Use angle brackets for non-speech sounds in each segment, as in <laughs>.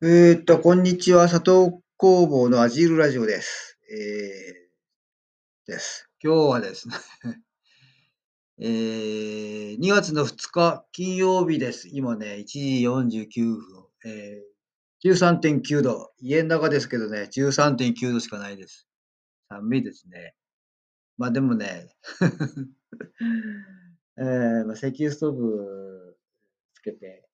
えーっと、こんにちは。佐藤工房のアジールラジオです。えー、です。今日はですね <laughs> えー、2月の2日金曜日です。今ね、1時49分。えー、13.9度。家の中ですけどね、13.9度しかないです。寒いですね。まあでもね、<laughs> えーまあ、石油ストーブつけて、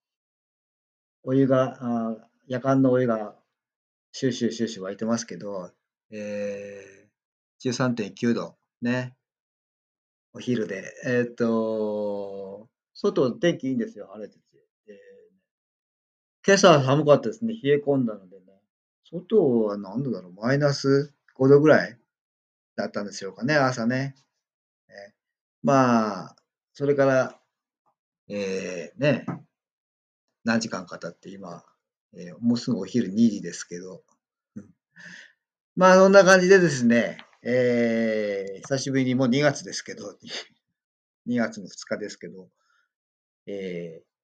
お湯が、あ夜間のお湯がシューシューシューシュー湧いてますけど、えー、13.9度ね。お昼で。えー、っと、外天気いいんですよ。晴れてて。えー、今朝寒かったですね。冷え込んだのでね。外は何度だろうマイナス5度ぐらいだったんでしょうかね、朝ね。えー、まあ、それから、えー、ね、何時間か経って今、えー、もうすぐお昼2時ですけど、まあ、そんな感じでですね、えー、久しぶりにもう2月ですけど、<laughs> 2月の2日ですけど、えー、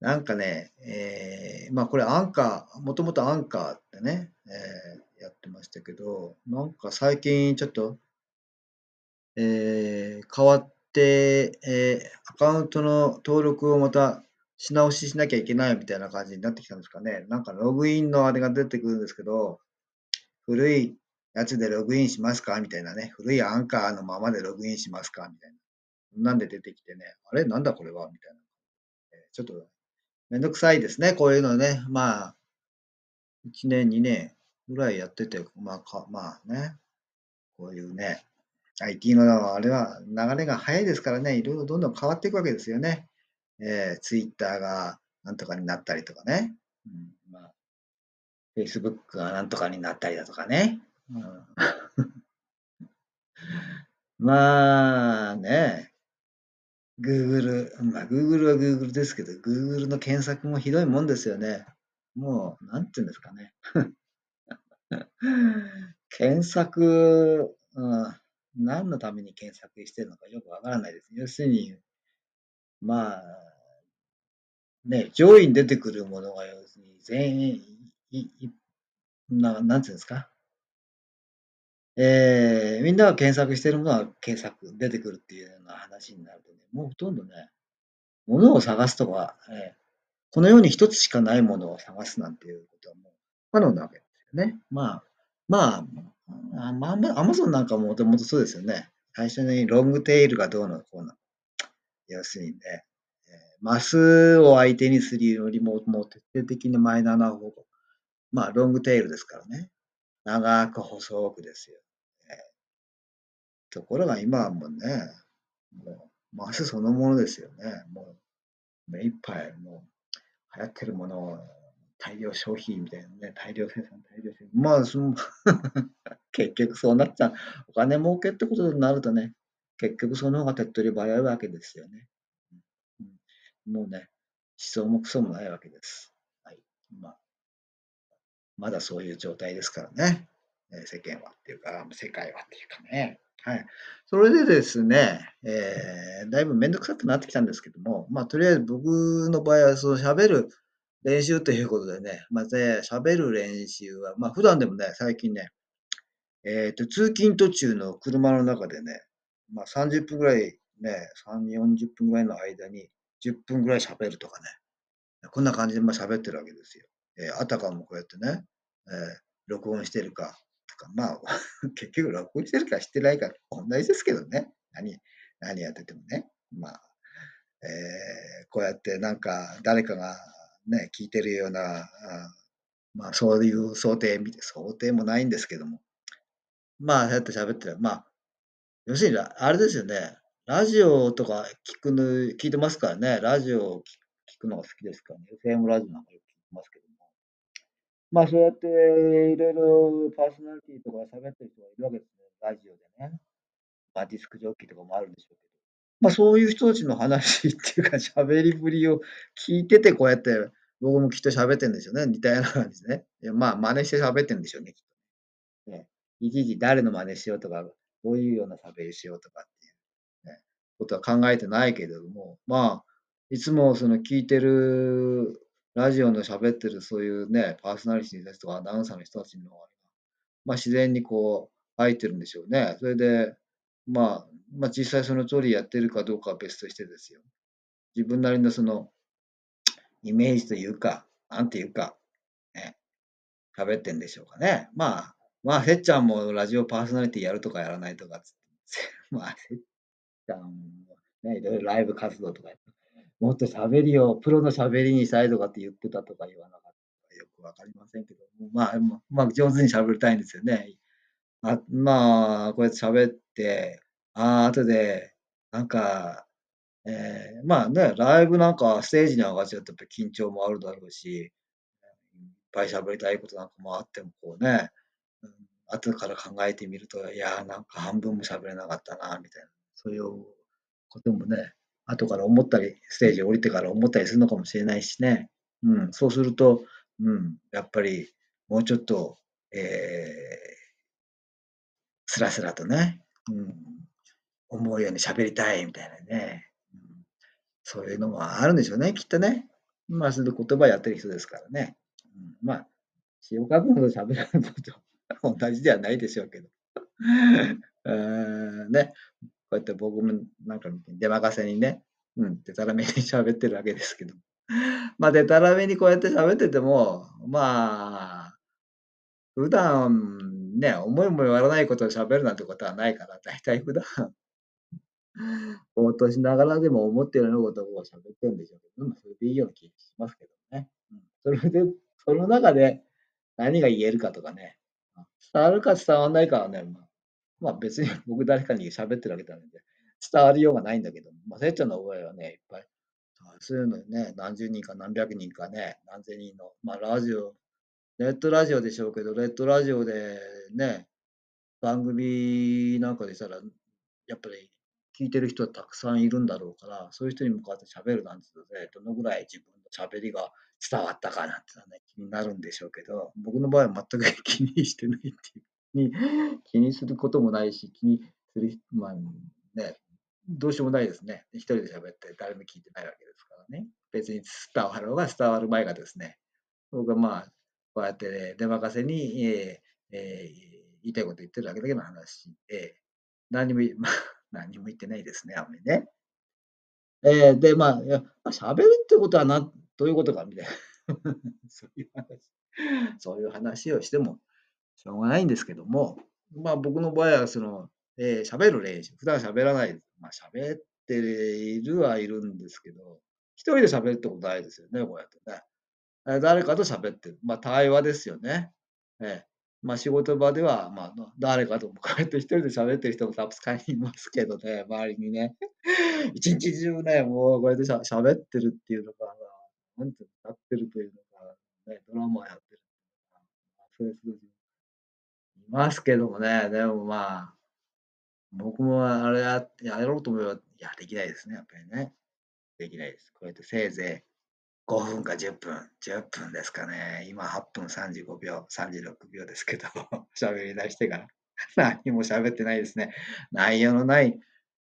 なんかね、えー、まあこれアンカー、もともとアンカーってね、えー、やってましたけど、なんか最近ちょっと、えー、変わって、えー、アカウントの登録をまたし直ししなきゃいけないみたいな感じになってきたんですかね。なんかログインのあれが出てくるんですけど、古いやつでログインしますかみたいなね。古いアンカーのままでログインしますかみたいな。なんで出てきてね。あれ？なんだこれは？みたいな。ちょっとめんどくさいですね。こういうのね。まあ、1年、2年ぐらいやってて、まあか、まあね。こういうね。IT のあれは流れが早いですからね。いろいろどんどん変わっていくわけですよね。えー、ツイッターがなんとかになったりとかね。うん、まあ、Facebook がなんとかになったりだとかね。うん、<laughs> まあね、Google、まあ Google は Google ですけど、Google の検索もひどいもんですよね。もう、なんて言うんですかね。<laughs> 検索、うん、何のために検索してるのかよくわからないです。要するに、まあ、ね、上位に出てくるものが、要するに全員、いいななんていうんですか？えー、みんなが検索してるものは検索、出てくるっていうような話になるとね、もうほとんどね、ものを探すとか、えー、この世に一つしかないものを探すなんていうことはもう不可能なわけですよね。まあ、まあ、あまあ、アマゾンなんかももともとそうですよね。最初にロングテイルがどうのこうの。要するにね、マスを相手にするよりも、もう徹底的にマイナーな方法。まあ、ロングテイルですからね。長く細くですよ。ところが今はもうね、もう、マスそのものですよね。もう、目いっぱい、もう、流行ってるものを大量消費みたいなね、大量生産、大量生産。まあ、その <laughs> 結局そうなっちゃう。お金儲けってことになるとね、結局その方が手っ取り早いわけですよね。もうね、思想もクソもないわけです。はい。まあ、まだそういう状態ですからね。世間はっていうか、世界はっていうかね。はい。それでですね、えー、だいぶめんどくさくなってきたんですけども、まあ、とりあえず僕の場合は、その喋る練習ということでね、まず、ね、喋る練習は、まあ、普段でもね、最近ね、えっ、ー、と、通勤途中の車の中でね、まあ、30分ぐらいね、3、40分ぐらいの間に10分ぐらい喋るとかね。こんな感じで喋ってるわけですよ。えー、あたかもこうやってね、えー、録音してるか、とか、まあ、<laughs> 結局録音してるかしてないか同じですけどね。何、何やっててもね。まあ、えー、こうやってなんか誰かがね、聞いてるような、あまあそういう想定、想定もないんですけども。まあ、そうやって喋ってる。まあ、要するに、あれですよね。ラジオとか聞くの、聞いてますからね。ラジオを聞くのが好きですからね。FM ラジオなんかよく聞いてますけども。まあ、そうやっていろいろパーソナリティとか喋ってる人がいるわけですね。ラジオでね。まあ、ディスクジョッキーとかもあるんでしょうけど。まあ、そういう人たちの話っていうか、喋りぶりを聞いてて、こうやって僕もきっと喋ってるんですよね。似たような感じですね。いやまあ、真似して喋ってるんでしょうね、きっとね。いちいち誰の真似しようとか、どういうような喋りしようとか、ことは考えてないけれども、まあ、いつもその聞いてるラジオの喋ってるそういうね、パーソナリティの人とかアナウンサーの人たちの、まあ、自然にこう入ってるんでしょうね。それで、まあ、まあ、実際その通りやってるかどうかは別としてですよ。自分なりのその、イメージというか、なんていうか、ね、喋ってんでしょうかね。まあ、まあ、せっちゃんもラジオパーソナリティやるとかやらないとかつって、<laughs> まあ、せっゃんね、いろいろライブ活動とかもっと喋りを、プロの喋りにしたいとかって言ってたとか言わなかったかよくわかりませんけど、まあ、まあ、上手に喋りたいんですよね。あまあ、こうやって喋って、ああ、後で、なんか、えー、まあね、ライブなんかステージに上がっちゃうとやっぱ緊張もあるだろうし、いっぱい喋りたいことなんかもあってもこうね、うん、後から考えてみると、いや、なんか半分も喋れなかったな、みたいな、そういうこともね、後から思ったり、ステージ降りてから思ったりするのかもしれないしね。うん、そうすると、うん、やっぱりもうちょっと、えー、スラスラとね、うん、思うように喋りたいみたいなね、うん、そういうのもあるんでしょうね、きっとね。まあ、それで言葉やってる人ですからね。うん、まあ、詩を書くのと喋るのと同じではないでしょうけど。<laughs> ね、うやって僕もなんか出任せにね、うん、でたらめに喋ってるわけですけど。<laughs> まあ、でたらめにこうやって喋ってても、まあ、普段ね、思いもよらないことを喋るなんてことはないから、大体普段、<laughs> 応答しながらでも思ってるようなことを喋ってるんでしょうけど、それでいいような気がしますけどね。うん、それで、その中で何が言えるかとかね、伝わるか伝わらないかはね、まあ、まあ、別に <laughs> 僕誰かに喋ってるわけじゃないんで、伝わりようがないんだけど、まあ、せっちゃんの覚えはね、いっぱい、そういうのね、何十人か何百人かね、何千人の、まあ、ラジオネットラジオでしょうけど、ネットラジオでね、番組なんかでしたら、やっぱり聞いてる人はたくさんいるんだろうから、そういう人に向かって喋るなんてので、どのぐらい自分の喋りが伝わったかなんてのはね、気になるんでしょうけど、僕の場合は全く気にしてないっていう。に気にすることもないし、気にする、まあね、どうしようもないですね。一人で喋って誰も聞いてないわけですからね。別に伝わろうが伝わる前がですね、僕はまあ、こうやって、ね、出任せに、えーえー、言いたいこと言ってるだけだけの話で、何も、<laughs> まあ、何も言ってないですね、あんまりね。えー、で、まあ、いや喋るってことはな、どういうことか、みたいな。<laughs> そういう話、<laughs> そういう話をしてもしょうがないんですけども、まあ僕の場合は、その、えー、喋る練習、普段喋らない、まあ喋っているはいるんですけど、一人で喋るってことないですよね、こうやってね。誰かと喋ってる。まあ、対話ですよね。ええ。まあ、仕事場では、まあ、誰かとこうやって一人で喋ってる人もたくさんいますけどね、周りにね。<laughs> 一日中ね、もうこうやってしゃ喋ってるっていうのが、なんていうの、やってるというのが、ね、ドラマやってるっていうのが、そういう人いますけどもね、でもまあ、僕もあれややろうと思えば、いや、できないですね、やっぱりね。できないです。こうやってせいぜい5分か10分、10分ですかね。今8分35秒、36秒ですけど、<laughs> 喋り出してから <laughs> 何も喋ってないですね。内容のない、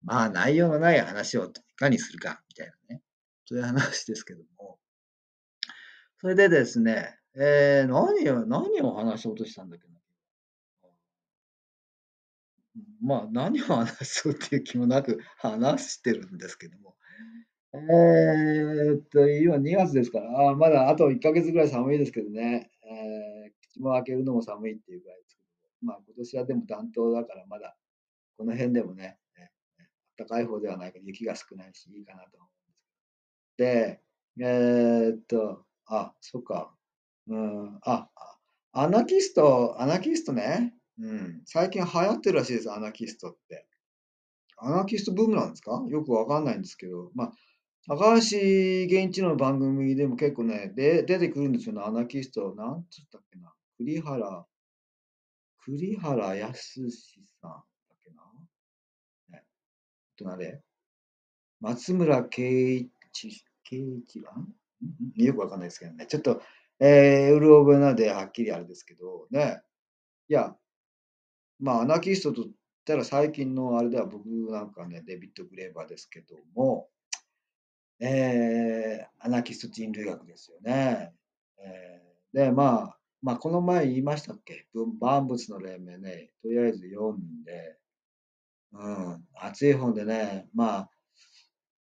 まあ内容のない話をいかにするか、みたいなね。そういう話ですけども。それでですね、えー、何を、何を話そうとしたんだっけな。まあ何を話そうっていう気もなく話してるんですけども。えーっと、今2月ですから、あまだあと1ヶ月ぐらい寒いですけどね、えー、口も開けるのも寒いっていうぐらいですけど、まあ今年はでも暖冬だからまだ、この辺でもね、ね暖かい方ではないけど雪が少ないしいいかなと思うんですけど。で、えー、っと、あ、そっか。うん、あ、アナキスト、アナキストね。うん、最近流行ってるらしいです、アナキストって。アナキストブームなんですか？よくわかんないんですけど、まあ、高橋源一の番組でも結構ね、で出てくるんですよ、アナキスト。なんつったっけな？栗原、栗原康さんだっけな？ね、となれ松村圭一、圭一はん？よくわかんないですけどね。ちょっと、えー、うる覚えなんではっきりあれですけど、ね。いや、まあ、アナキストと言ったら最近のあれでは僕なんかね、デビッド・グレーバーですけども、ええ、アナキスト人類学ですよね。ええ、で、まあ、まあ、この前言いましたっけ、ぶん万物の黎明ね、とりあえず読んで、うん、熱い本でね、まあ、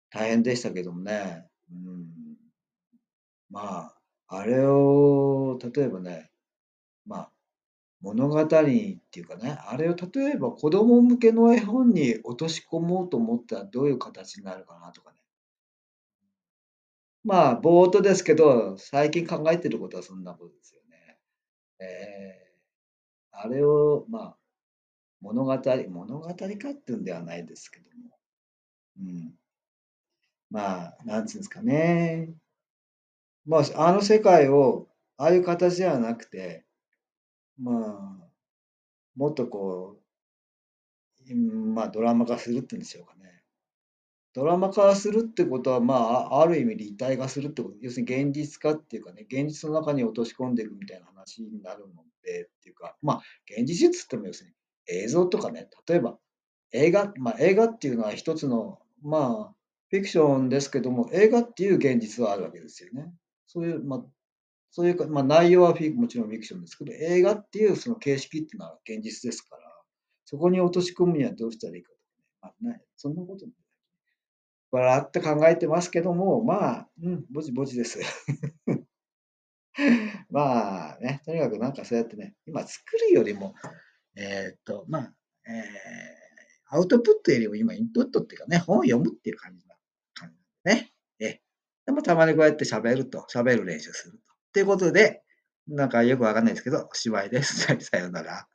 大変でしたけどもね、うん、まあ、あれを例えばね、物語っていうかね、あれを例えば子供向けの絵本に落とし込もうと思ったらどういう形になるかなとかね。まあ、ぼーっとですけど、最近考えてることはそんなことですよね。ええ、あれを、まあ、物語物語化っていうんではないですけども、うん、まあ、なんつうんですかね。まあ、あの世界を、ああいう形ではなくて、まあ、もっとこう、うん、まあ、ドラマ化するっていうんでしょうかね。ドラマ化するってことは、まあ、ある意味立体化するってこと、要するに現実化っていうかね、現実の中に落とし込んでいくみたいな話になるのでっていうか、まあ、現実っつっても要するに映像とかね、例えば映画、まあ、映画っていうのは一つの、まあ、フィクションですけども、映画っていう現実はあるわけですよね。そういう、まあ、そういうか、まあ、内容はフィもちろんフィクションですけど、映画っていうその形式っていうのは現実ですから、そこに落とし込むにはどうしたらいいかとかね、まあ、ねそんなこと笑って考えてますけども、まあ、うん、ぼちぼちです。<laughs> まあね、とにかくなんかそうやってね、今作るよりも、えーっと、まあ、えーアウトプットよりも今インプットっていうかね、本を読むっていう感じな感じね。えでもたまにこうやって喋ると、喋る練習すると。っていうことで、なんかよくわかんないですけど、おしまいです。<laughs> さよなら。